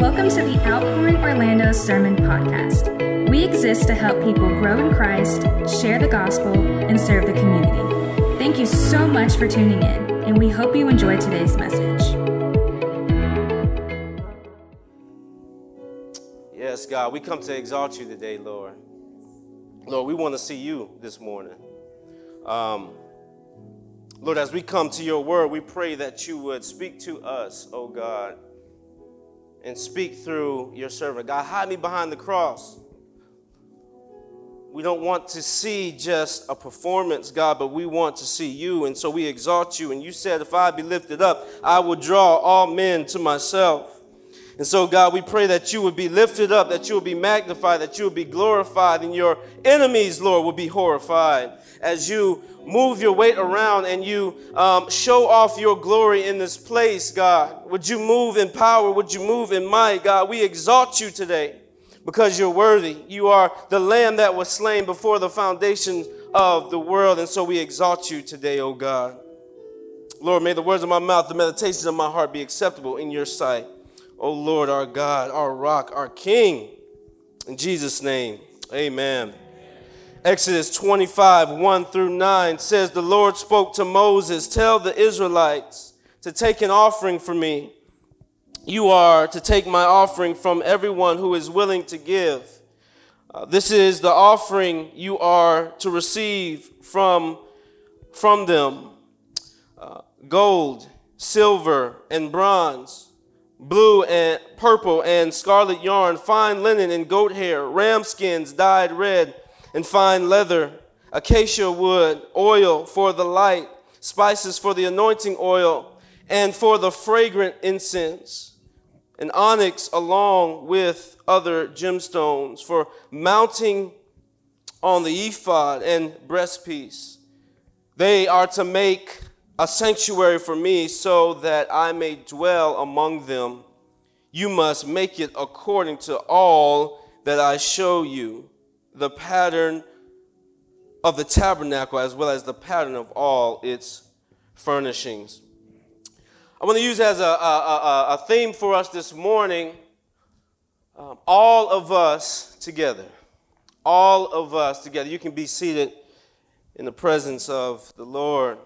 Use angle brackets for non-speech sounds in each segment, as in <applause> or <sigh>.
Welcome to the Outpouring Orlando Sermon Podcast. We exist to help people grow in Christ, share the gospel, and serve the community. Thank you so much for tuning in, and we hope you enjoy today's message. Yes, God, we come to exalt you today, Lord. Lord, we want to see you this morning. Um, Lord, as we come to your word, we pray that you would speak to us, oh God, and speak through your servant. God, hide me behind the cross. We don't want to see just a performance, God, but we want to see you. And so we exalt you. And you said, if I be lifted up, I will draw all men to myself. And so, God, we pray that you would be lifted up, that you would be magnified, that you would be glorified, and your enemies, Lord, would be horrified as you move your weight around and you um, show off your glory in this place, God. Would you move in power? Would you move in might, God? We exalt you today because you're worthy. You are the lamb that was slain before the foundation of the world. And so we exalt you today, oh God. Lord, may the words of my mouth, the meditations of my heart be acceptable in your sight. O Lord, our God, our rock, our King. In Jesus' name, amen. Exodus 25, 1 through 9 says, The Lord spoke to Moses, Tell the Israelites to take an offering for me. You are to take my offering from everyone who is willing to give. Uh, this is the offering you are to receive from, from them uh, gold, silver, and bronze blue and purple and scarlet yarn, fine linen and goat hair, ram skins dyed red, and fine leather, acacia wood, oil for the light, spices for the anointing oil, and for the fragrant incense, and onyx along with other gemstones for mounting on the ephod and breastpiece. They are to make a sanctuary for me so that I may dwell among them. You must make it according to all that I show you, the pattern of the tabernacle as well as the pattern of all its furnishings. I want to use as a, a, a, a theme for us this morning um, all of us together. All of us together. You can be seated in the presence of the Lord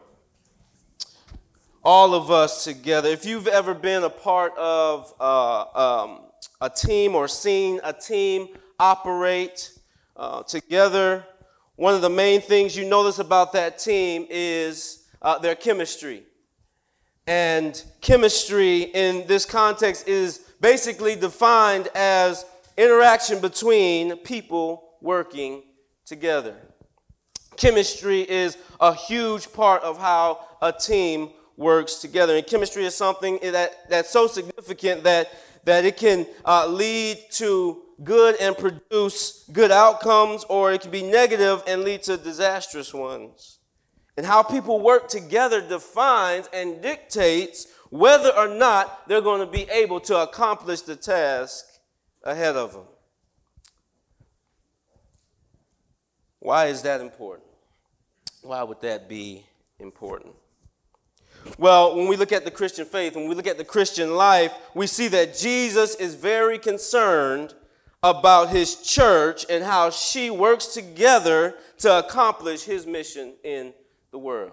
all of us together. If you've ever been a part of uh, um, a team or seen a team operate uh, together, one of the main things you notice about that team is uh, their chemistry. And chemistry in this context is basically defined as interaction between people working together. Chemistry is a huge part of how a team works together. And chemistry is something that, that's so significant that, that it can uh, lead to good and produce good outcomes, or it can be negative and lead to disastrous ones. And how people work together defines and dictates whether or not they're going to be able to accomplish the task ahead of them. Why is that important? Why would that be important? Well, when we look at the Christian faith, when we look at the Christian life, we see that Jesus is very concerned about his church and how she works together to accomplish his mission in the world.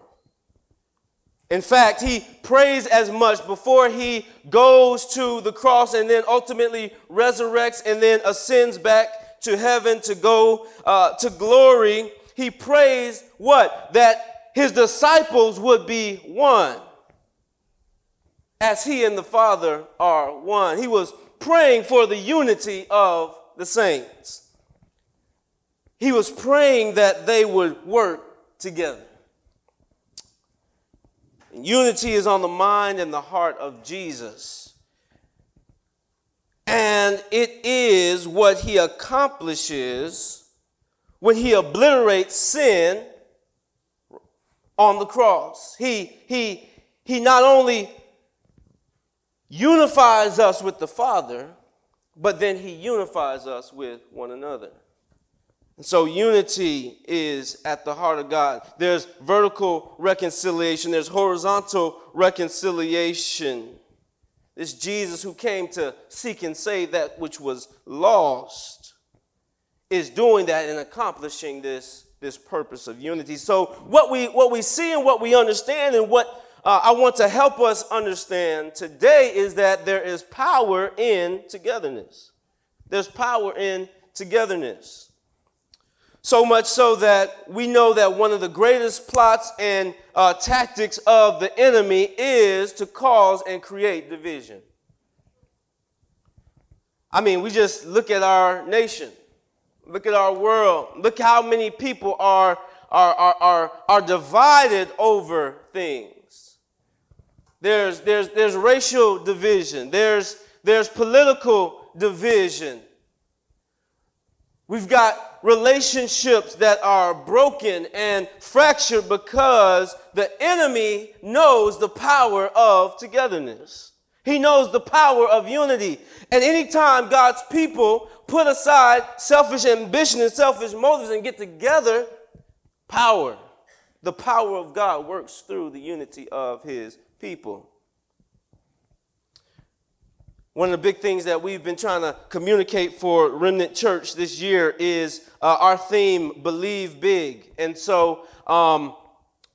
In fact, he prays as much before he goes to the cross and then ultimately resurrects and then ascends back to heaven to go uh, to glory. He prays what? That his disciples would be one as he and the Father are one. He was praying for the unity of the saints. He was praying that they would work together. unity is on the mind and the heart of Jesus. And it is what he accomplishes when he obliterates sin on the cross. He, he, he not only unifies us with the Father, but then he unifies us with one another. And so unity is at the heart of God. There's vertical reconciliation, there's horizontal reconciliation. This Jesus who came to seek and save that which was lost is doing that and accomplishing this, this purpose of unity. So what we what we see and what we understand and what uh, I want to help us understand today is that there is power in togetherness. There's power in togetherness. So much so that we know that one of the greatest plots and uh, tactics of the enemy is to cause and create division. I mean, we just look at our nation, look at our world, look how many people are, are, are, are, are divided over things. There's, there's, there's racial division, there's, there's political division. We've got relationships that are broken and fractured because the enemy knows the power of togetherness. He knows the power of unity. And anytime God's people put aside selfish ambition and selfish motives and get together, power, the power of God works through the unity of his people. One of the big things that we've been trying to communicate for Remnant Church this year is uh, our theme, Believe Big. And so, um,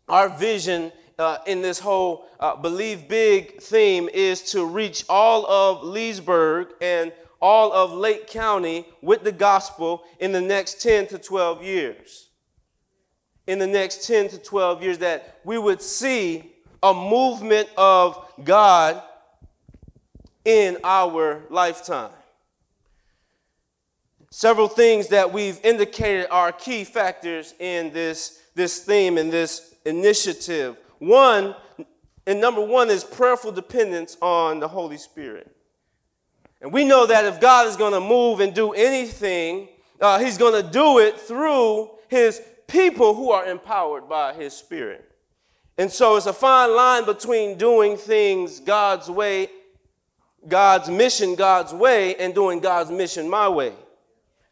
our vision uh, in this whole uh, Believe Big theme is to reach all of Leesburg and all of Lake County with the gospel in the next 10 to 12 years. In the next 10 to 12 years, that we would see a movement of God in our lifetime. Several things that we've indicated are key factors in this, this theme and this initiative. One, and number one is prayerful dependence on the Holy Spirit. And we know that if God is going to move and do anything, uh, He's going to do it through His people who are empowered by His Spirit. And so it's a fine line between doing things God's way God's mission God's way and doing God's mission my way.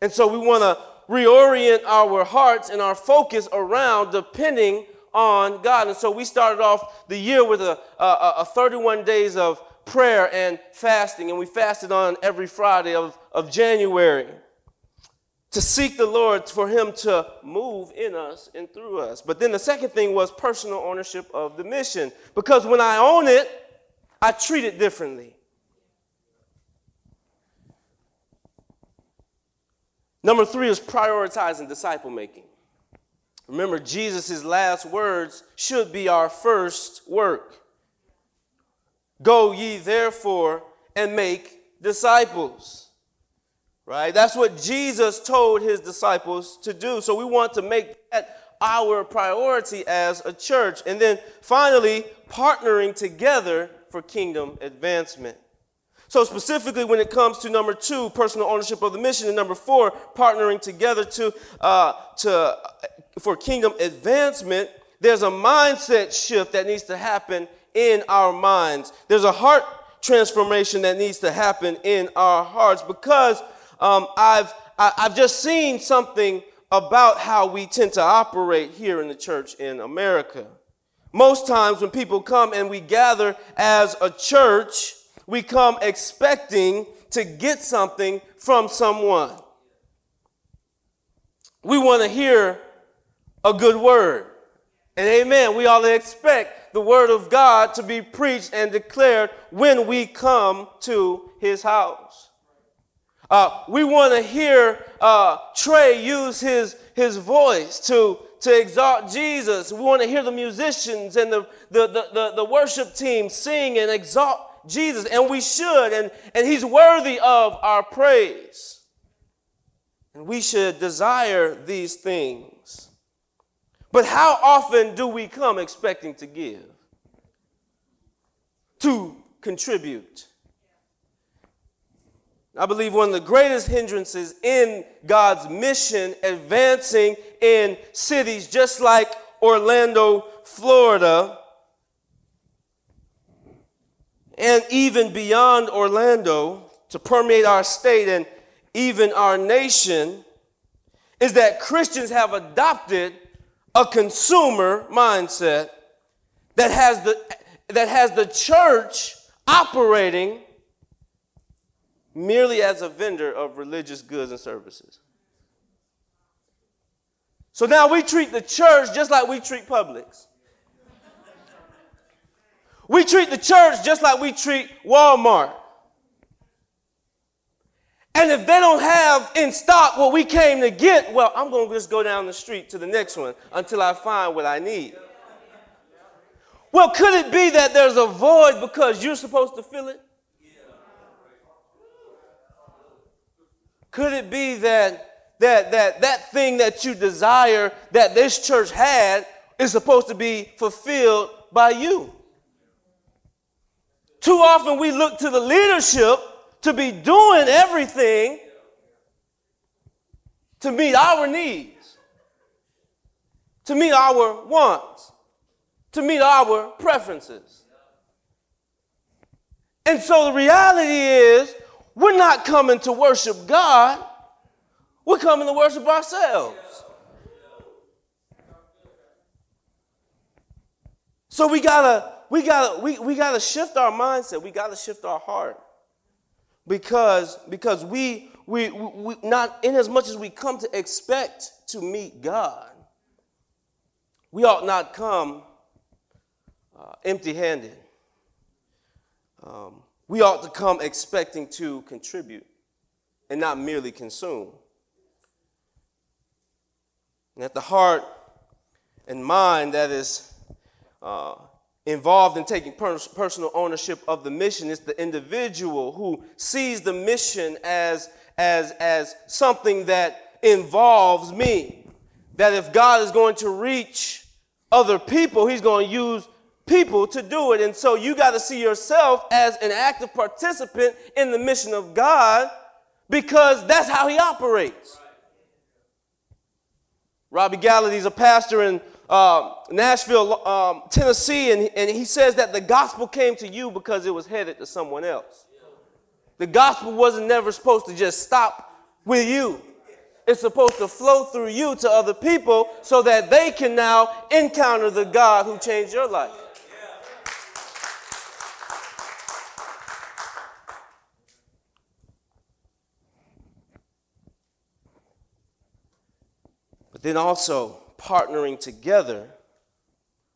And so we want to reorient our hearts and our focus around depending on God. And so we started off the year with a, a, a 31 days of prayer and fasting, and we fasted on every Friday of, of January to seek the Lord for Him to move in us and through us. But then the second thing was personal ownership of the mission. Because when I own it, I treat it differently. Number three is prioritizing disciple making. Remember, Jesus' last words should be our first work. Go ye therefore and make disciples. Right? That's what Jesus told his disciples to do. So we want to make that our priority as a church. And then finally, partnering together for kingdom advancement. So, specifically, when it comes to number two, personal ownership of the mission, and number four, partnering together to, uh, to, for kingdom advancement, there's a mindset shift that needs to happen in our minds. There's a heart transformation that needs to happen in our hearts because um, I've, I, have i have just seen something about how we tend to operate here in the church in America. Most times, when people come and we gather as a church, we come expecting to get something from someone. We want to hear a good word. And amen, we all expect the word of God to be preached and declared when we come to his house. Uh, we want to hear uh, Trey use his, his voice to, to exalt Jesus. We want to hear the musicians and the, the, the, the, the worship team sing and exalt Jesus, and we should, and, and he's worthy of our praise. And we should desire these things. But how often do we come expecting to give? To contribute? I believe one of the greatest hindrances in God's mission advancing in cities just like Orlando, Florida, and even beyond Orlando to permeate our state and even our nation is that Christians have adopted a consumer mindset that has the, that has the church operating merely as a vendor of religious goods and services. So now we treat the church just like we treat Publix. We treat the church just like we treat Walmart. And if they don't have in stock what we came to get, well, I'm going to just go down the street to the next one until I find what I need. Well, could it be that there's a void because you're supposed to fill it? Could it be that that that that thing that you desire that this church had is supposed to be fulfilled by you? Too often we look to the leadership to be doing everything to meet our needs, to meet our wants, to meet our preferences. And so the reality is, we're not coming to worship God, we're coming to worship ourselves. So we gotta, we gotta, we, we gotta shift our mindset. We gotta shift our heart because because we we, we not in as much as we come to expect to meet God, we ought not come uh, empty-handed. Um, we ought to come expecting to contribute and not merely consume. And at the heart and mind that is uh, involved in taking personal ownership of the mission is the individual who sees the mission as, as, as something that involves me. That if God is going to reach other people, He's going to use people to do it. And so you got to see yourself as an active participant in the mission of God because that's how He operates. Robby Gallaty's a pastor in uh, Nashville, um, Tennessee, and, and he says that the gospel came to you because it was headed to someone else. The gospel wasn't never supposed to just stop with you. It's supposed to flow through you to other people so that they can now encounter the God who changed your life. But then also, partnering together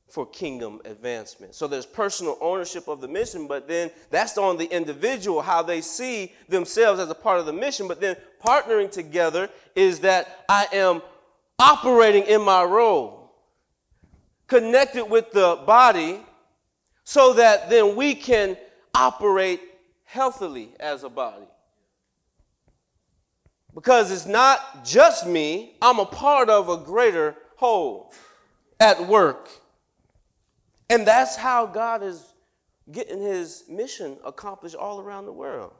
for kingdom advancement. So there's personal ownership of the mission, but then that's on the individual, how they see themselves as a part of the mission. But then partnering together is that I am operating in my role, connected with the body, so that then we can operate healthily as a body. Because it's not just me, I'm a part of a greater whole at work. And that's how God is getting his mission accomplished all around the world.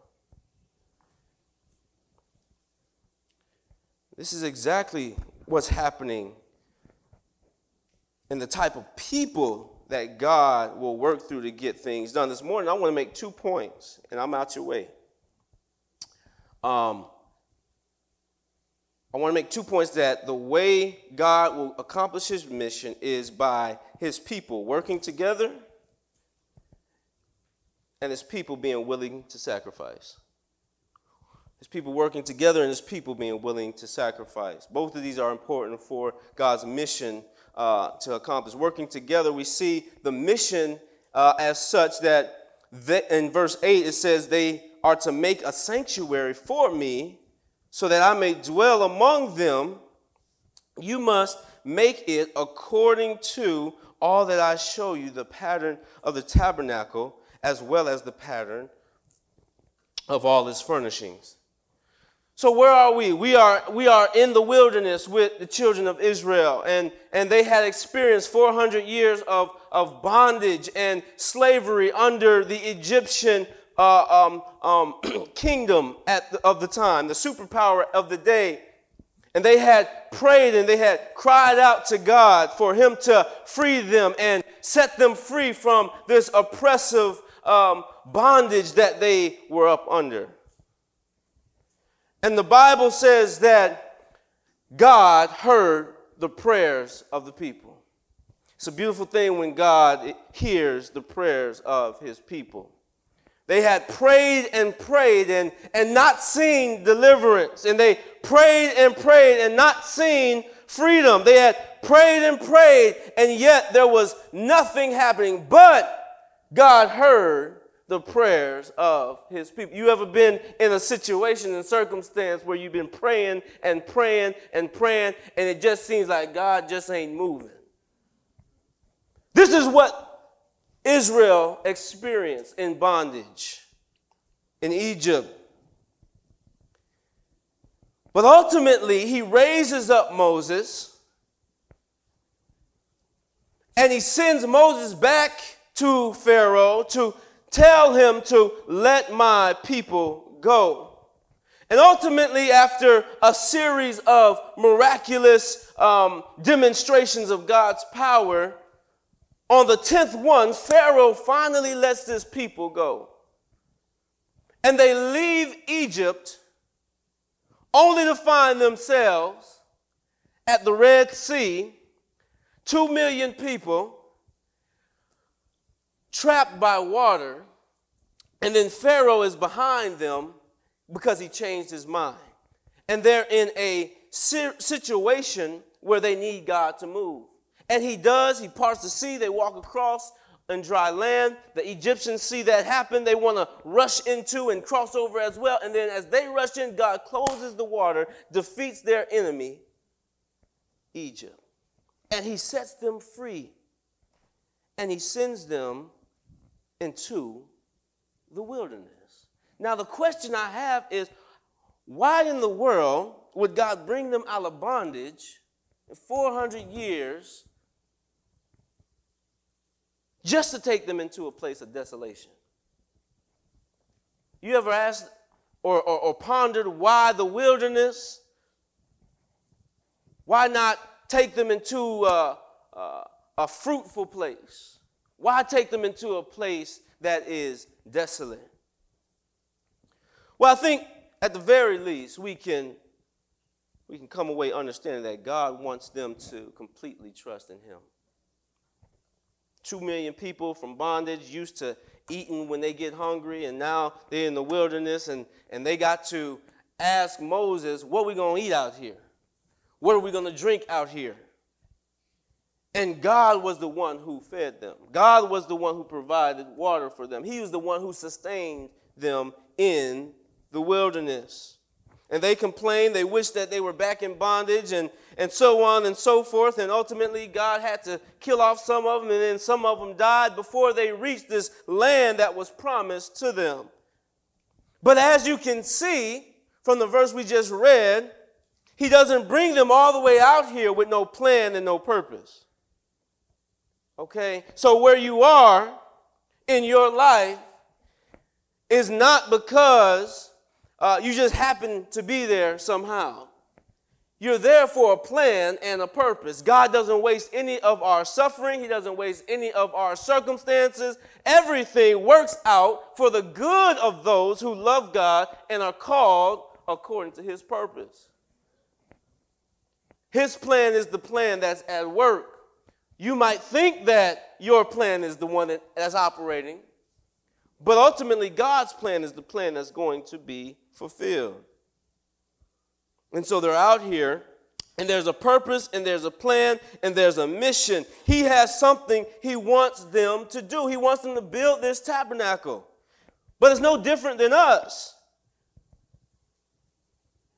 This is exactly what's happening and the type of people that God will work through to get things done. This morning, I want to make two points, and I'm out your way. Um, I want to make two points that the way God will accomplish his mission is by his people working together and his people being willing to sacrifice. His people working together and his people being willing to sacrifice. Both of these are important for God's mission uh, to accomplish. Working together, we see the mission uh, as such that in verse 8 it says, They are to make a sanctuary for me so that I may dwell among them, you must make it according to all that I show you the pattern of the tabernacle, as well as the pattern of all its furnishings. So where are we? We are we are in the wilderness with the children of Israel, and, and they had experienced 400 years of, of bondage and slavery under the Egyptian uh, um, um, <clears throat> kingdom at the, of the time, the superpower of the day. And they had prayed and they had cried out to God for Him to free them and set them free from this oppressive um, bondage that they were up under. And the Bible says that God heard the prayers of the people. It's a beautiful thing when God hears the prayers of His people. They had prayed and prayed and, and not seen deliverance. And they prayed and prayed and not seen freedom. They had prayed and prayed, and yet there was nothing happening. But God heard the prayers of his people. You ever been in a situation and circumstance where you've been praying and praying and praying, and it just seems like God just ain't moving? This is what Israel experienced in bondage in Egypt. But ultimately, he raises up Moses and he sends Moses back to Pharaoh to tell him to let my people go. And ultimately, after a series of miraculous um, demonstrations of God's power, on the 10th one, Pharaoh finally lets his people go. And they leave Egypt only to find themselves at the Red Sea, two million people trapped by water, and then Pharaoh is behind them because he changed his mind. And they're in a situation where they need God to move. And he does, he parts the sea, they walk across in dry land. The Egyptians see that happen. They want to rush into and cross over as well. And then as they rush in, God closes the water, defeats their enemy, Egypt. And he sets them free. And he sends them into the wilderness. Now, the question I have is why in the world would God bring them out of bondage 400 years just to take them into a place of desolation. You ever asked or, or, or pondered why the wilderness? Why not take them into a, a, a fruitful place? Why take them into a place that is desolate? Well, I think at the very least we can we can come away understanding that God wants them to completely trust in him. Two million people from bondage, used to eating when they get hungry, and now they're in the wilderness and, and they got to ask Moses, What are we going to eat out here? What are we going to drink out here? And God was the one who fed them. God was the one who provided water for them. He was the one who sustained them in the wilderness and they complained. They wished that they were back in bondage and, and so on and so forth. And ultimately, God had to kill off some of them, and then some of them died before they reached this land that was promised to them. But as you can see from the verse we just read, He doesn't bring them all the way out here with no plan and no purpose. Okay? So where you are in your life is not because uh, you just happen to be there somehow. You're there for a plan and a purpose. God doesn't waste any of our suffering, He doesn't waste any of our circumstances. Everything works out for the good of those who love God and are called according to His purpose. His plan is the plan that's at work. You might think that your plan is the one that's operating, but ultimately, God's plan is the plan that's going to be fulfilled. And so they're out here, and there's a purpose, and there's a plan, and there's a mission. He has something He wants them to do. He wants them to build this tabernacle. But it's no different than us.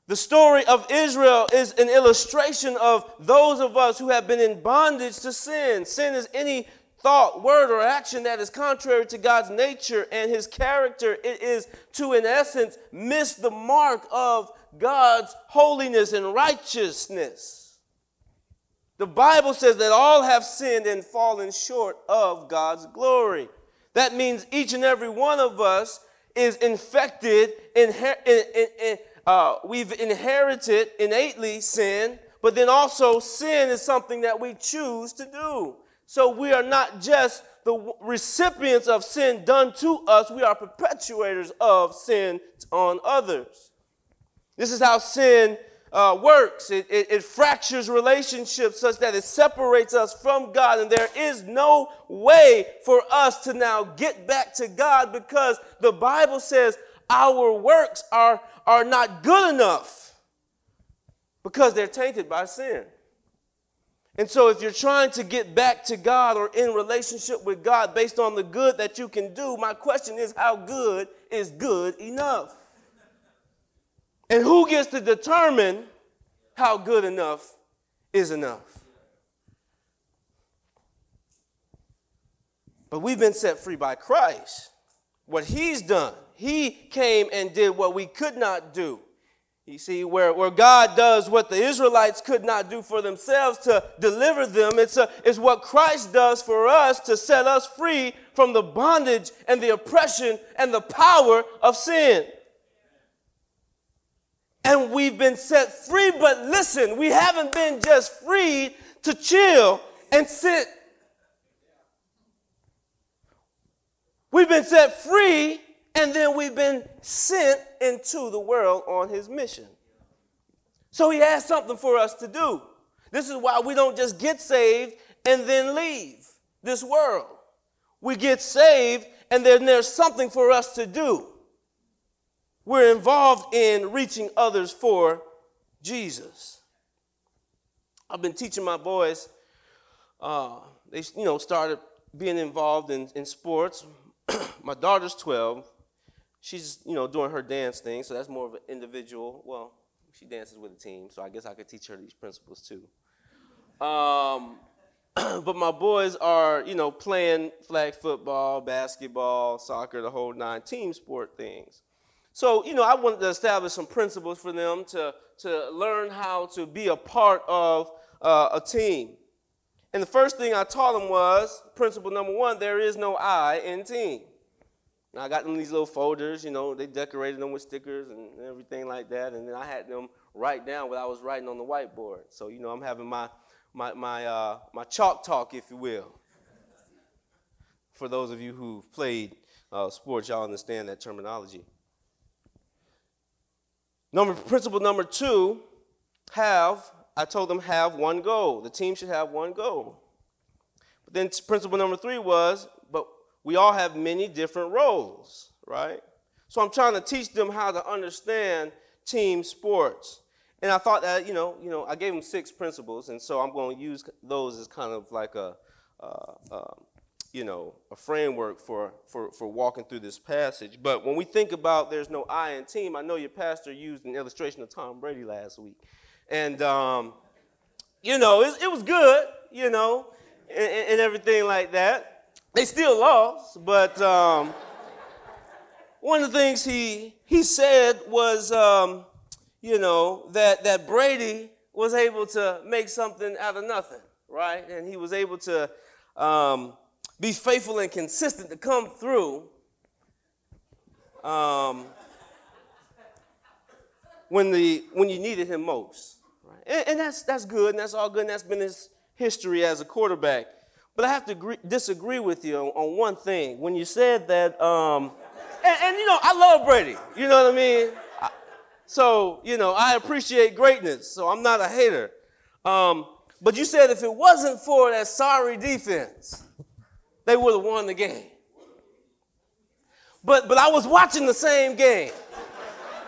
The story of Israel is an illustration of those of us who have been in bondage to sin. Sin is any thought, word, or action that is contrary to God's nature and his character, it is to, in essence, miss the mark of God's holiness and righteousness. The Bible says that all have sinned and fallen short of God's glory. That means each and every one of us is infected, inher- in, in, in, uh, we've inherited innately sin, but then also sin is something that we choose to do. So we are not just the recipients of sin done to us, we are perpetuators of sin on others. This is how sin uh, works. It, it, it fractures relationships such that it separates us from God. And there is no way for us to now get back to God because the Bible says our works are, are not good enough because they're tainted by sin. And so, if you're trying to get back to God or in relationship with God based on the good that you can do, my question is how good is good enough? And who gets to determine how good enough is enough? But we've been set free by Christ. What He's done, He came and did what we could not do. You see, where, where God does what the Israelites could not do for themselves to deliver them, it's, a, it's what Christ does for us to set us free from the bondage and the oppression and the power of sin. And we've been set free, but listen, we haven't been just free to chill and sit. We've been set free and then we've been sent into the world on his mission. So he has something for us to do. This is why we don't just get saved and then leave this world. We get saved and then there's something for us to do. We're involved in reaching others for Jesus. I've been teaching my boys, uh, they you know started being involved in, in sports. <clears throat> my daughter's 12, she's you know doing her dance thing, so that's more of an individual. Well, she dances with a team, so I guess I could teach her these principles too. Um, <clears throat> but my boys are you know playing flag football, basketball, soccer, the whole nine team sport things. So you know I wanted to establish some principles for them to to learn how to be a part of uh, a team. And the first thing I taught them was principle number one: there is no I in team. And I got them these little folders, you know, they decorated them with stickers and everything like that. And then I had them write down what I was writing on the whiteboard. So, you know, I'm having my, my, my, uh, my chalk talk, if you will. For those of you who've played uh, sports, y'all understand that terminology. Number, principle number two, have, I told them have one goal. The team should have one goal. But then principle number three was we all have many different roles, right? So I'm trying to teach them how to understand team sports. And I thought that, you know, you know, I gave them six principles, and so I'm going to use those as kind of like a, uh, uh, you know, a framework for, for, for walking through this passage. But when we think about there's no I in team, I know your pastor used an illustration of Tom Brady last week. And, um, you know, it, it was good, you know, and, and everything like that. They still lost, but um, one of the things he he said was, um, you know, that that Brady was able to make something out of nothing, right? And he was able to um, be faithful and consistent to come through. Um, when the when you needed him most, right? And, and that's that's good, and that's all good, and that's been his history as a quarterback. But I have to agree, disagree with you on, on, one thing. When you said that, um, and, and, you know, I love Brady. You know what I mean? I, so, you know, I appreciate greatness. So I'm not a hater. Um, but you said if it wasn't for that sorry defense, they would have won the game. But, but I was watching the same game.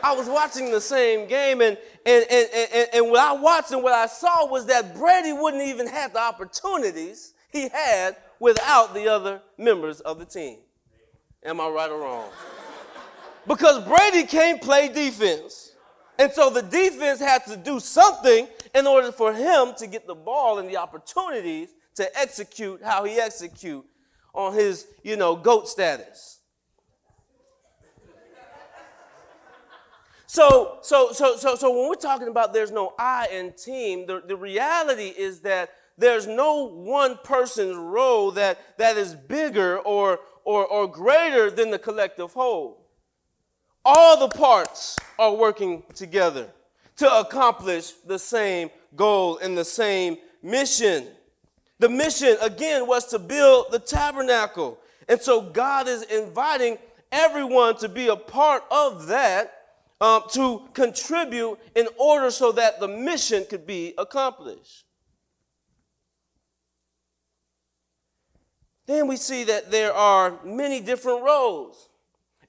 I was watching the same game, and, and, and, and, and what I watched and what I saw was that Brady wouldn't even have the opportunities he had without the other members of the team. Am I right or wrong? Because Brady can't play defense. And so the defense had to do something in order for him to get the ball and the opportunities to execute how he execute on his, you know, GOAT status. So, so, so, so, so when we're talking about there's no I in team, the, the reality is that there's no one person's role that, that is bigger or, or, or greater than the collective whole. All the parts are working together to accomplish the same goal and the same mission. The mission, again, was to build the tabernacle. And so God is inviting everyone to be a part of that um, to contribute in order so that the mission could be accomplished. Then we see that there are many different roles.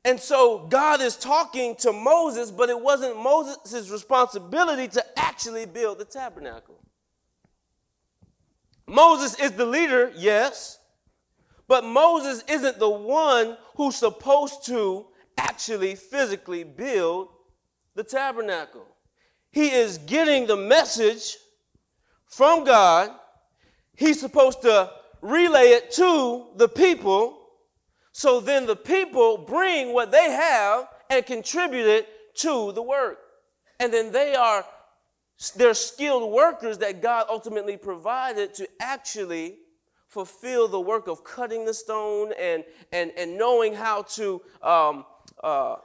And so God is talking to Moses, but it wasn't Moses' responsibility to actually build the tabernacle. Moses is the leader, yes, but Moses isn't the one who's supposed to actually physically build the tabernacle. He is getting the message from God. He's supposed to relay it to the people. So then the people bring what they have and contribute it to the work. And then they are they're skilled workers that God ultimately provided to actually fulfill the work of cutting the stone and, and, and knowing how to um, uh,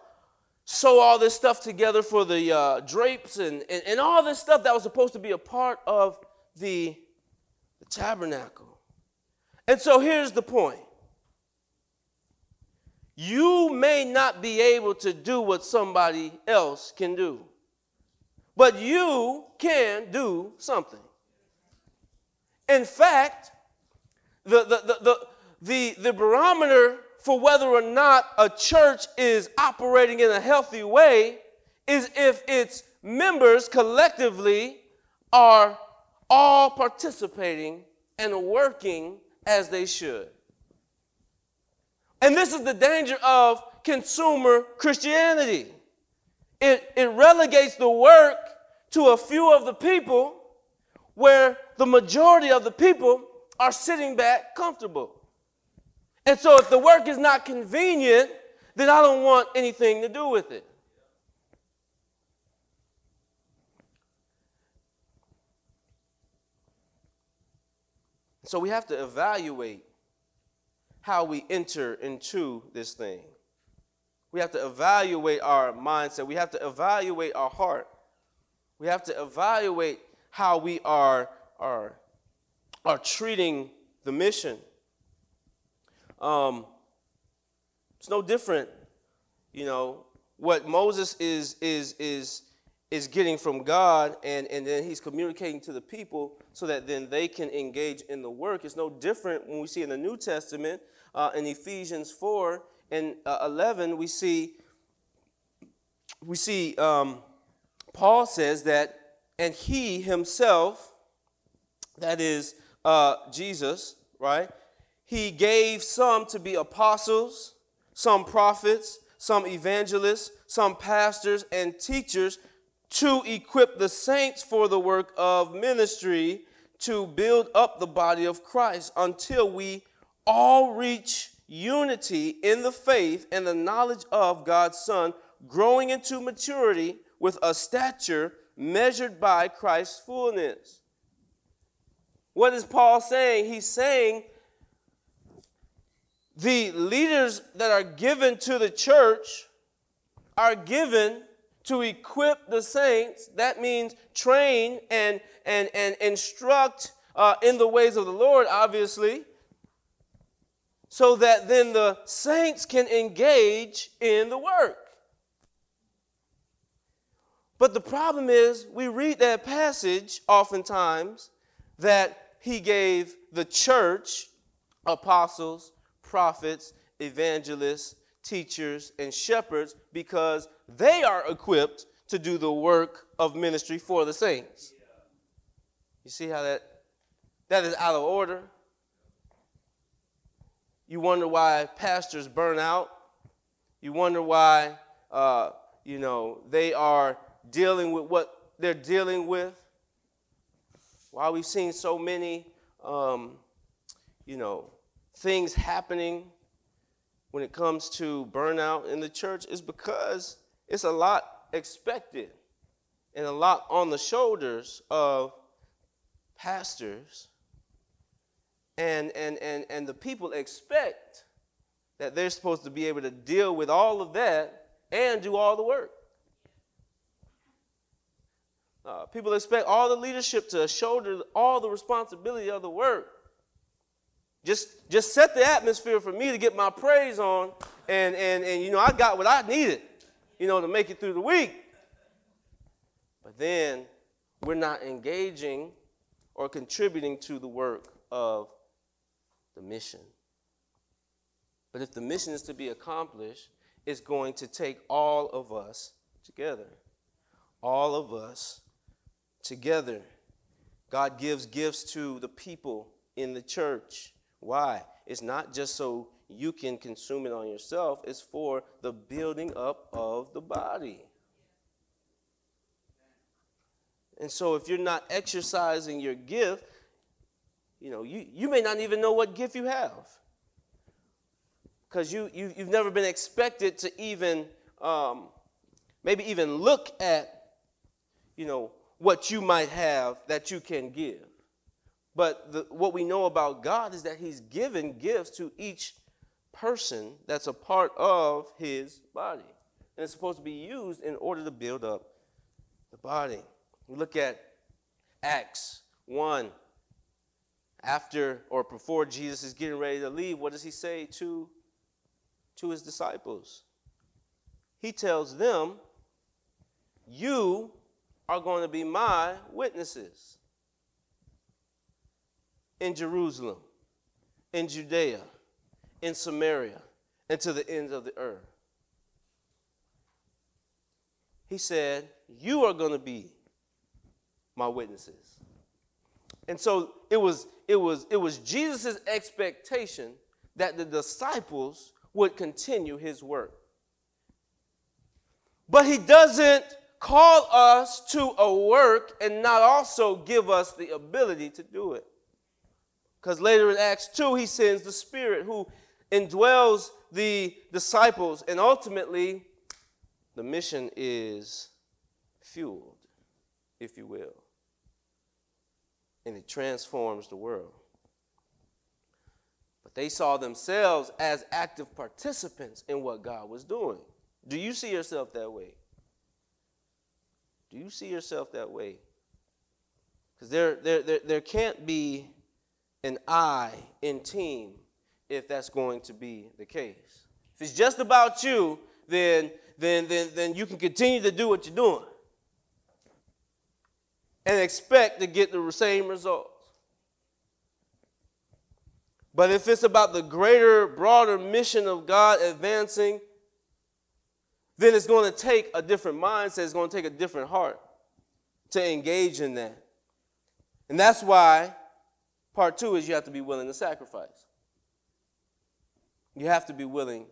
sew all this stuff together for the uh, drapes and, and, and all this stuff that was supposed to be a part of the, the tabernacle. And so here's the point you may not be able to do what somebody else can do, but you can do something. In fact, the, the, the, the, the, barometer for whether or not a church is operating in a healthy way is if its members collectively are all participating and working as they should. And this is the danger of consumer Christianity. It, it relegates the work to a few of the people where the majority of the people are sitting back comfortable. And so if the work is not convenient, then I don't want anything to do with it. So we have to evaluate how we enter into this thing. We have to evaluate our mindset. We have to evaluate our heart. We have to evaluate how we are, are, are treating the mission. Um, it's no different, you know, what Moses is is is is getting from God and, and then he's communicating to the people so that then they can engage in the work. It's no different when we see in the New Testament, uh, in Ephesians 4 and uh, 11, we see, we see um, Paul says that, and he himself, that is uh, Jesus, right? He gave some to be apostles, some prophets, some evangelists, some pastors, and teachers to equip the saints for the work of ministry to build up the body of Christ until we all reach unity in the faith and the knowledge of God's Son, growing into maturity with a stature measured by Christ's fullness. What is Paul saying? He's saying the leaders that are given to the church are given to equip the saints. That means train and, and, and instruct uh, in the ways of the Lord, obviously, so that then the saints can engage in the work. But the problem is, we read that passage oftentimes that he gave the church apostles, prophets, evangelists, teachers, and shepherds because they are equipped to do the work of ministry for the saints. You see how that that is out of order? You wonder why pastors burn out. You wonder why uh, you know they are dealing with what they're dealing with. Why we've seen so many, um, you know, things happening when it comes to burnout in the church is because it's a lot expected and a lot on the shoulders of pastors. And, and, and, and the people expect that they're supposed to be able to deal with all of that and do all the work. Uh, people expect all the leadership to shoulder all the responsibility of the work. Just, just set the atmosphere for me to get my praise on, and, and, and you know, I got what I needed. you know, to make it through the week. But then we're not engaging or contributing to the work of the mission. But if the mission is to be accomplished, it's going to take all of us together. All of us together. God gives gifts to the people in the church. Why? It's not just so you can consume it on yourself, it's for the building up of the body. And so if you're not exercising your gift, you know, you, you may not even know what gift you have. Because you, you, you've never been expected to even, um, maybe even look at, you know, what you might have that you can give. But the, what we know about God is that He's given gifts to each person that's a part of His body. And it's supposed to be used in order to build up the body. We look at Acts 1. After or before Jesus is getting ready to leave, what does he say to, to his disciples? He tells them, You are going to be my witnesses in Jerusalem, in Judea, in Samaria, and to the ends of the earth. He said, You are going to be my witnesses. And so it was it was it was Jesus' expectation that the disciples would continue his work. But he doesn't call us to a work and not also give us the ability to do it. Because later in Acts 2, he sends the Spirit who indwells the disciples, and ultimately, the mission is fueled, if you will and it transforms the world. But they saw themselves as active participants in what God was doing. Do you see yourself that way? Do you see yourself that way? Because there, there, there, there can't be an I in team if that's going to be the case. If it's just about you, then, then, then, then you can continue to do what you're doing and expect to get the same results. But if it's about the greater, broader mission of God advancing, then it's going to take a different mindset, it's going to take a different heart to engage in that. And that's why part two is you have to be willing to sacrifice. You have to be willing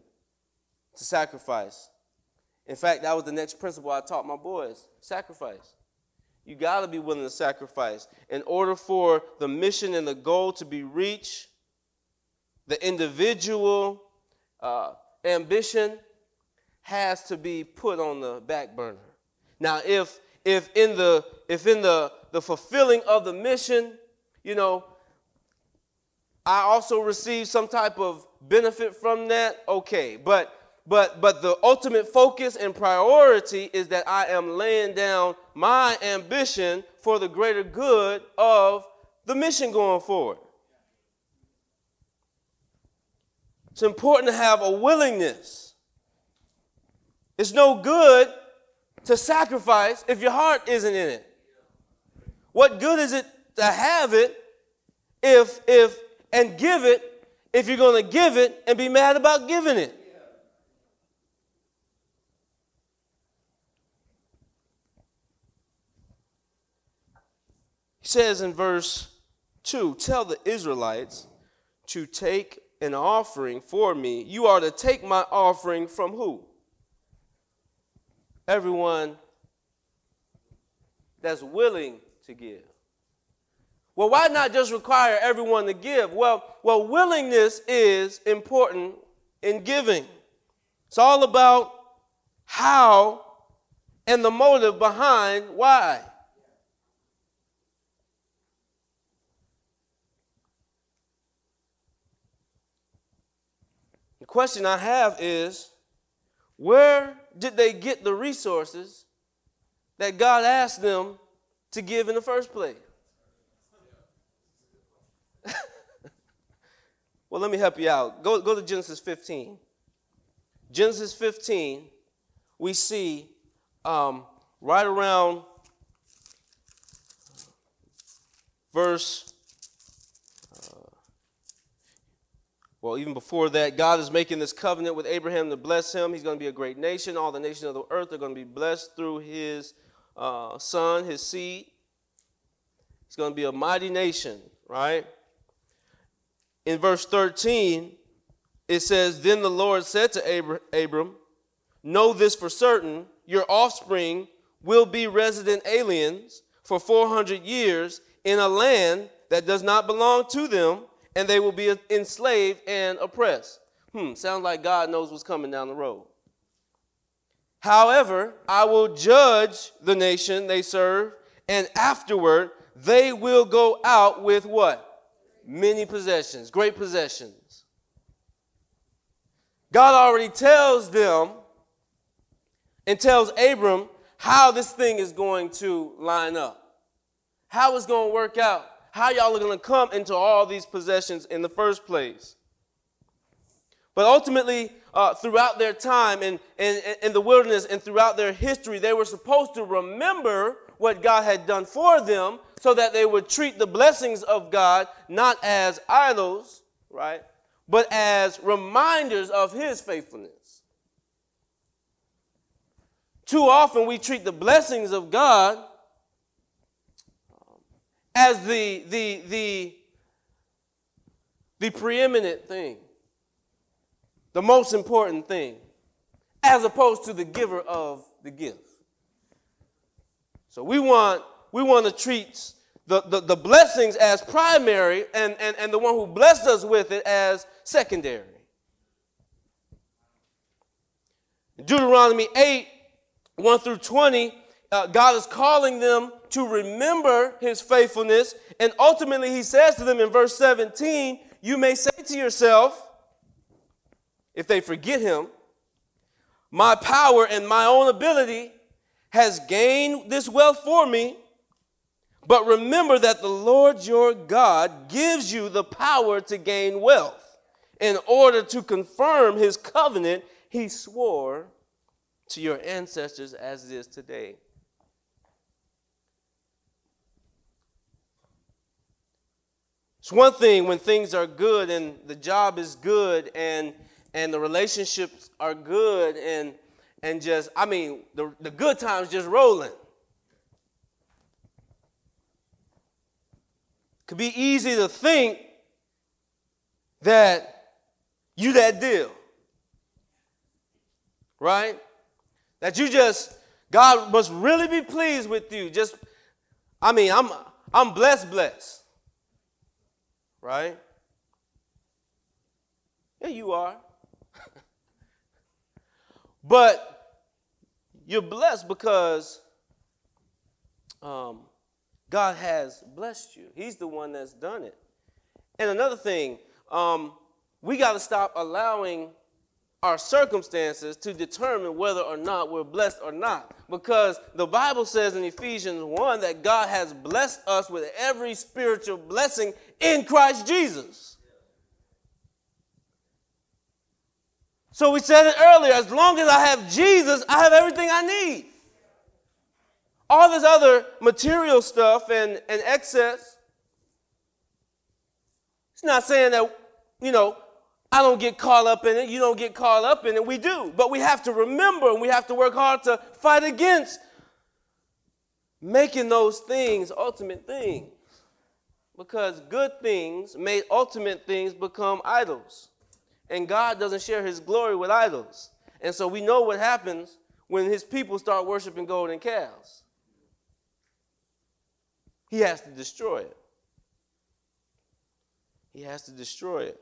to sacrifice. In fact, that was the next principle I taught my boys sacrifice. You got to be willing to sacrifice. In order for the mission and the goal to be reached, the individual uh, ambition has to be put on the back burner. Now, if if in the if in the the fulfilling of the mission, you know, I also receive some type of benefit from that, okay. But but but the ultimate focus and priority is that I am laying down my ambition for the greater good of the mission going forward. It's important to have a willingness. It's no good to sacrifice if your heart isn't in it. What good is it to have it if if and give it if you're going to give it and be mad about giving it? He says in verse 2 Tell the Israelites to take an offering for me. You are to take my offering from who? Everyone that's willing to give. Well, why not just require everyone to give? Well, well, willingness is important in giving. It's all about how and the motive behind why. The question I have is where did they get the resources that God asked them to give in the first place? <laughs> well, let me help you out. Go, go to Genesis 15. Genesis 15, we see um, right around verse, uh, well, even before that, God is making this covenant with Abraham to bless him. He's going to be a great nation. All the nations of the earth are going to be blessed through his uh, son, his seed. He's going to be a mighty nation, right? In verse 13, it says, Then the Lord said to Abram, Know this for certain, your offspring will be resident aliens for 400 years in a land that does not belong to them, and they will be enslaved and oppressed. Hmm, sounds like God knows what's coming down the road. However, I will judge the nation they serve, and afterward they will go out with what? Many possessions, great possessions. God already tells them and tells Abram how this thing is going to line up how it's going to work out, how y'all are going to come into all these possessions in the first place. But ultimately, uh, throughout their time in, in, in the wilderness and throughout their history, they were supposed to remember what God had done for them so that they would treat the blessings of God not as idols, right, but as reminders of His faithfulness. Too often we treat the blessings of God as the, the, the, the preeminent thing, the most important thing, as opposed to the giver of the gift. So we want, we want to treat the, the, the blessings as primary and, and, and the one who blessed us with it as secondary. Deuteronomy 8, 1 through 20, uh, God is calling them to remember his faithfulness. And ultimately, he says to them in verse 17, You may say to yourself, if they forget him, my power and my own ability has gained this wealth for me. But remember that the Lord your God gives you the power to gain wealth in order to confirm his covenant he swore to your ancestors as it is today. It's one thing when things are good and the job is good and and the relationships are good and and just I mean the, the good times just rolling. Could be easy to think that you that deal. Right? That you just God must really be pleased with you. Just I mean, I'm I'm blessed blessed right? Yeah, you are. <laughs> but you're blessed because um, God has blessed you. He's the one that's done it. And another thing, um, we got to stop allowing our circumstances to determine whether or not we're blessed or not. Because the Bible says in Ephesians 1 that God has blessed us with every spiritual blessing in Christ Jesus. So we said it earlier as long as I have Jesus, I have everything I need. All this other material stuff and, and excess, it's not saying that, you know, I don't get caught up in it. You don't get caught up in it. We do. But we have to remember and we have to work hard to fight against making those things ultimate things. Because good things made ultimate things become idols. And God doesn't share his glory with idols. And so we know what happens when his people start worshiping golden calves. He has to destroy it. He has to destroy it.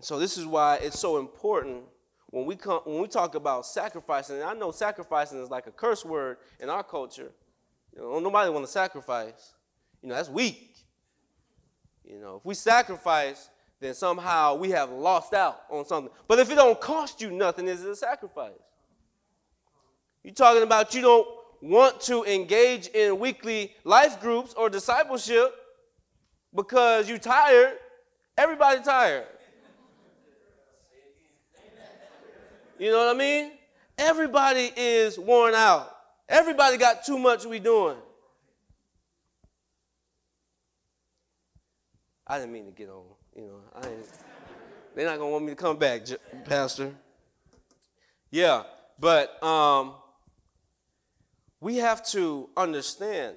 So this is why it's so important when we come when we talk about sacrificing. And I know sacrificing is like a curse word in our culture. You know, nobody want to sacrifice. You know, that's weak. You know, if we sacrifice, then somehow we have lost out on something. But if it don't cost you nothing, is it a sacrifice? You're talking about you don't want to engage in weekly life groups or discipleship because you're tired. Everybody tired. You know what I mean? everybody is worn out. Everybody got too much we doing. I didn't mean to get on, you know. I ain't, they're not gonna want me to come back, Pastor. Yeah, but um, we have to understand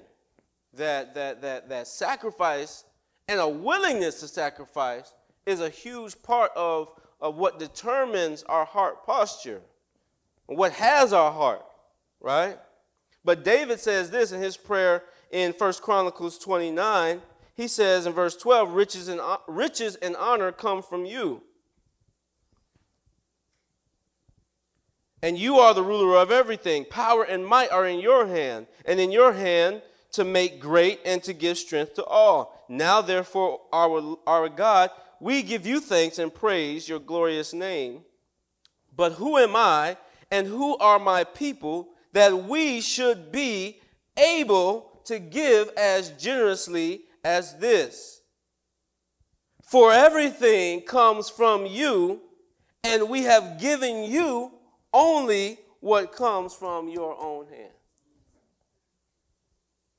that that that that sacrifice and a willingness to sacrifice is a huge part of, of what determines our heart posture, what has our heart, right? But David says this in his prayer in First Chronicles 29. He says in verse 12, riches and, uh, riches and honor come from you. And you are the ruler of everything. Power and might are in your hand, and in your hand to make great and to give strength to all. Now, therefore, our, our God, we give you thanks and praise your glorious name. But who am I and who are my people that we should be able to give as generously as this? For everything comes from you, and we have given you only what comes from your own hand.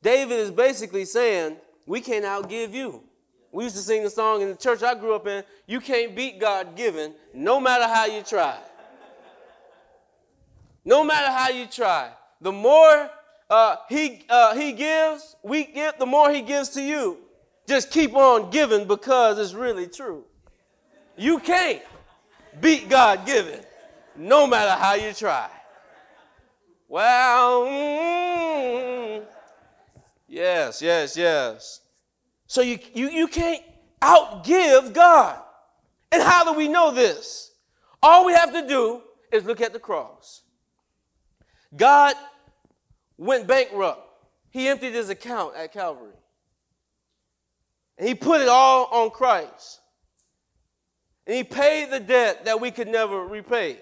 David is basically saying, We can't outgive you. We used to sing the song in the church I grew up in you can't beat God given, no matter how you try. No matter how you try. The more uh, he, uh, he gives, we give, the more he gives to you. Just keep on giving because it's really true. You can't beat God given, no matter how you try. Well, mm, yes, yes, yes. So you, you, you can't outgive God. And how do we know this? All we have to do is look at the cross. God went bankrupt. He emptied his account at Calvary. And he put it all on Christ. And he paid the debt that we could never repay.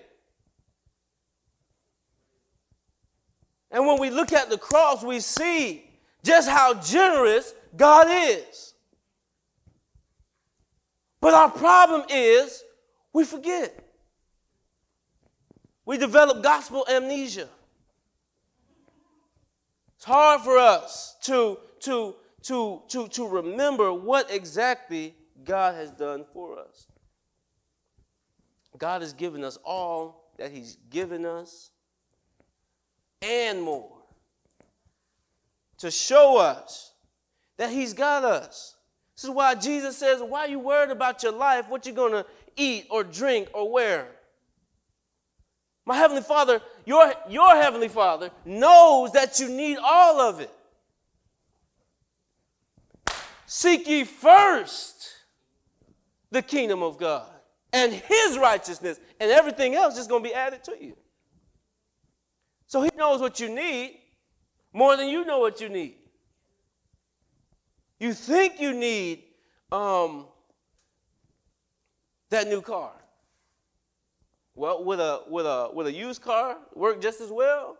And when we look at the cross, we see just how generous God is. But our problem is we forget. We develop gospel amnesia. It's hard for us to, to, to, to, to remember what exactly God has done for us. God has given us all that He's given us and more to show us that He's got us. This is why Jesus says, Why are you worried about your life, what you're going to eat or drink or wear? My Heavenly Father, your, your Heavenly Father, knows that you need all of it. Seek ye first the kingdom of God and His righteousness, and everything else is going to be added to you. So He knows what you need more than you know what you need. You think you need um, that new car. Well, with a with a with a used car work just as well?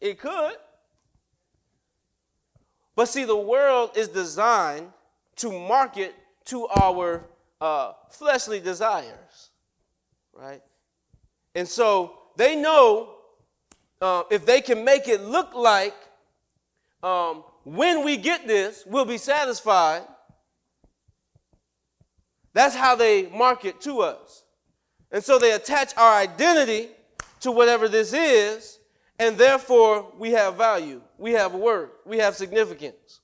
It could. But see, the world is designed to market to our uh, fleshly desires, right? And so they know uh, if they can make it look like um, when we get this, we'll be satisfied. That's how they market to us. And so they attach our identity to whatever this is, and therefore we have value, we have worth, we have significance.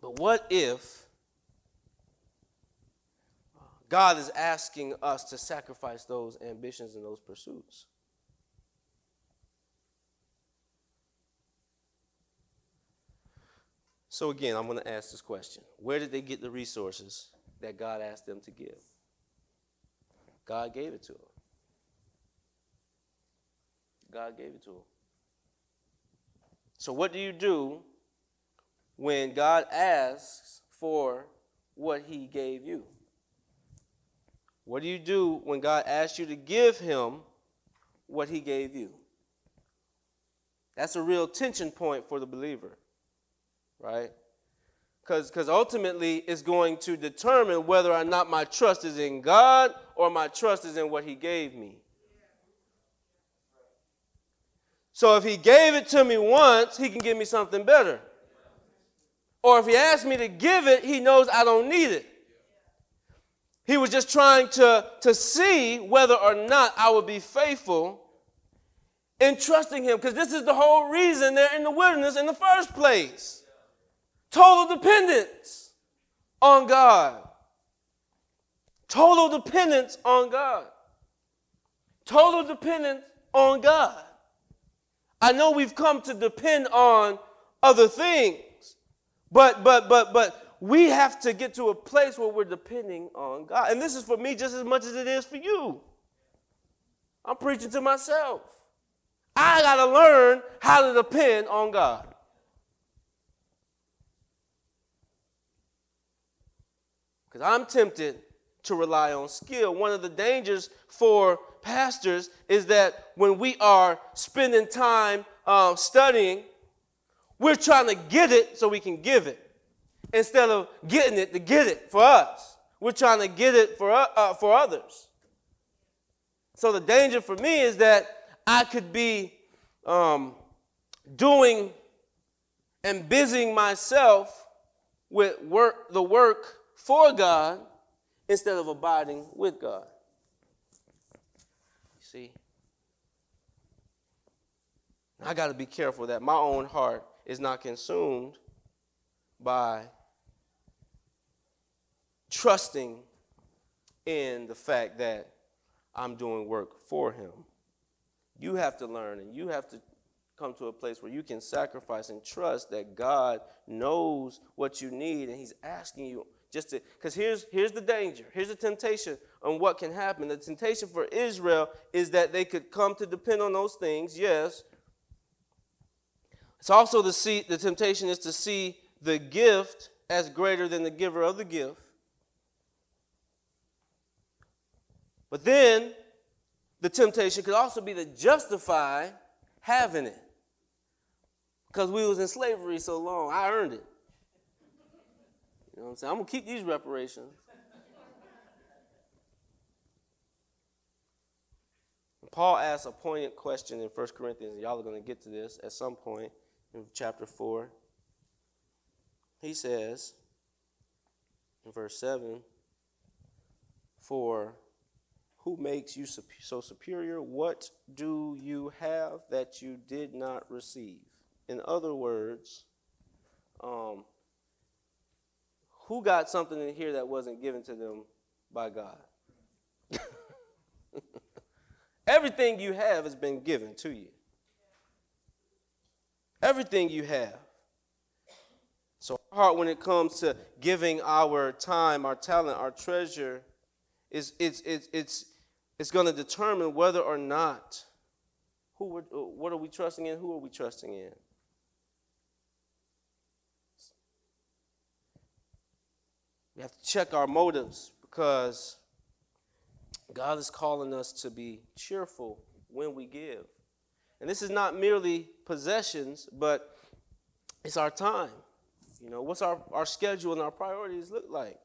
But what if God is asking us to sacrifice those ambitions and those pursuits? So, again, I'm going to ask this question Where did they get the resources that God asked them to give? God gave it to them. God gave it to them. So, what do you do when God asks for what He gave you? What do you do when God asks you to give Him what He gave you? That's a real tension point for the believer right? Because ultimately it's going to determine whether or not my trust is in God or my trust is in what he gave me. So if he gave it to me once, he can give me something better. Or if he asks me to give it, he knows I don't need it. He was just trying to, to see whether or not I would be faithful in trusting him, because this is the whole reason they're in the wilderness in the first place. Total dependence on God. Total dependence on God. Total dependence on God. I know we've come to depend on other things, but but but but we have to get to a place where we're depending on God. And this is for me just as much as it is for you. I'm preaching to myself. I got to learn how to depend on God. Because I'm tempted to rely on skill. One of the dangers for pastors is that when we are spending time uh, studying, we're trying to get it so we can give it instead of getting it to get it for us. We're trying to get it for, uh, for others. So the danger for me is that I could be um, doing and busying myself with work, the work for God instead of abiding with God. You see? I got to be careful that my own heart is not consumed by trusting in the fact that I'm doing work for Him. You have to learn and you have to come to a place where you can sacrifice and trust that God knows what you need and He's asking you just because here's here's the danger. Here's the temptation on what can happen. The temptation for israel is that they could come to depend on those things yes. It's also the see the temptation is to see the gift as greater than the giver of the gift. But then the temptation could also be to justify having it. Because we was in slavery so long i earned it know what I'm saying? I'm going to keep these reparations. Paul asks a poignant question in 1 Corinthians, and y'all are going to get to this at some point in chapter 4. He says in verse 7 For who makes you so superior? What do you have that you did not receive? In other words, um, who got something in here that wasn't given to them by God? <laughs> Everything you have has been given to you. Everything you have. So, our heart, when it comes to giving our time, our talent, our treasure, is it's it's it's it's going to determine whether or not who what are we trusting in, who are we trusting in. We have to check our motives because God is calling us to be cheerful when we give. And this is not merely possessions, but it's our time. You know, what's our, our schedule and our priorities look like?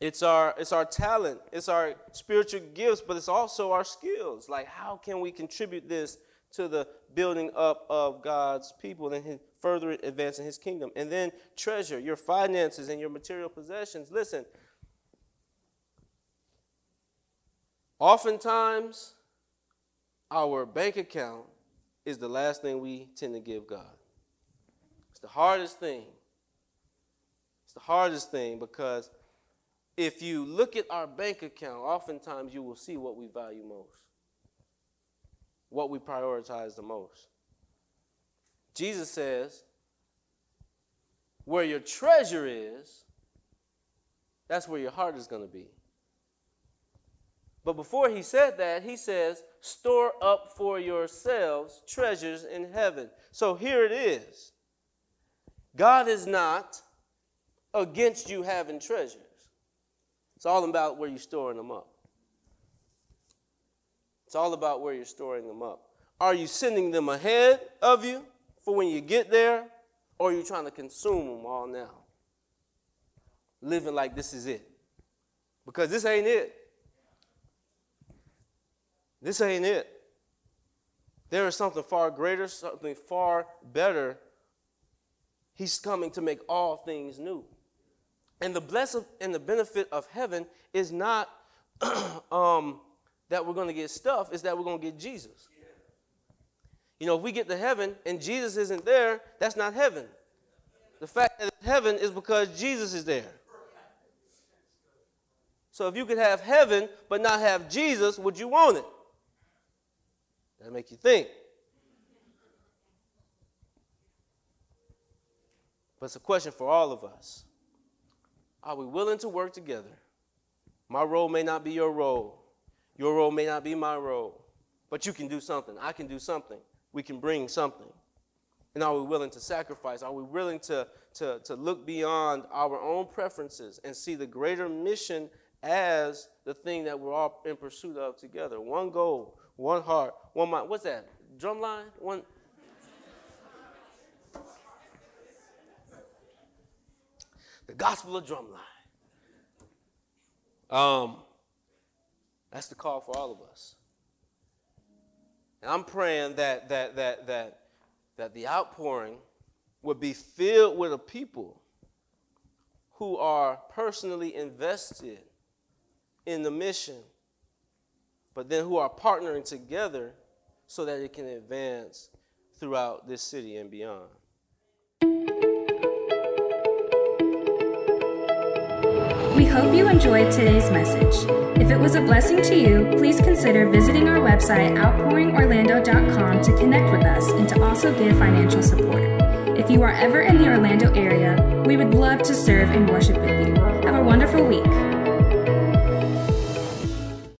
It's our it's our talent, it's our spiritual gifts, but it's also our skills. Like how can we contribute this to the building up of God's people and further advancing his kingdom. And then treasure, your finances and your material possessions. Listen, oftentimes our bank account is the last thing we tend to give God. It's the hardest thing. It's the hardest thing because if you look at our bank account, oftentimes you will see what we value most what we prioritize the most. Jesus says, where your treasure is, that's where your heart is going to be. But before he said that, he says, store up for yourselves treasures in heaven. So here it is God is not against you having treasures, it's all about where you're storing them up. It's all about where you're storing them up. Are you sending them ahead of you for when you get there, or are you trying to consume them all now? Living like this is it. Because this ain't it. This ain't it. There is something far greater, something far better. He's coming to make all things new. And the blessing and the benefit of heaven is not <clears throat> um, that we're going to get stuff, is that we're going to get Jesus. You know, if we get to heaven and Jesus isn't there, that's not heaven. The fact that it's heaven is because Jesus is there. So if you could have heaven but not have Jesus, would you want it? That'll make you think. But it's a question for all of us. Are we willing to work together? My role may not be your role. Your role may not be my role. But you can do something. I can do something. We can bring something. And are we willing to sacrifice? Are we willing to, to, to look beyond our own preferences and see the greater mission as the thing that we're all in pursuit of together? One goal, one heart, one mind. What's that? Drumline? One. the gospel of drumline. Um, that's the call for all of us. And I'm praying that that that that that the outpouring would be filled with a people who are personally invested in the mission but then who are partnering together so that it can advance throughout this city and beyond. Hope you enjoyed today's message. If it was a blessing to you, please consider visiting our website, outpouringorlando.com, to connect with us and to also give financial support. If you are ever in the Orlando area, we would love to serve and worship with you. Have a wonderful week.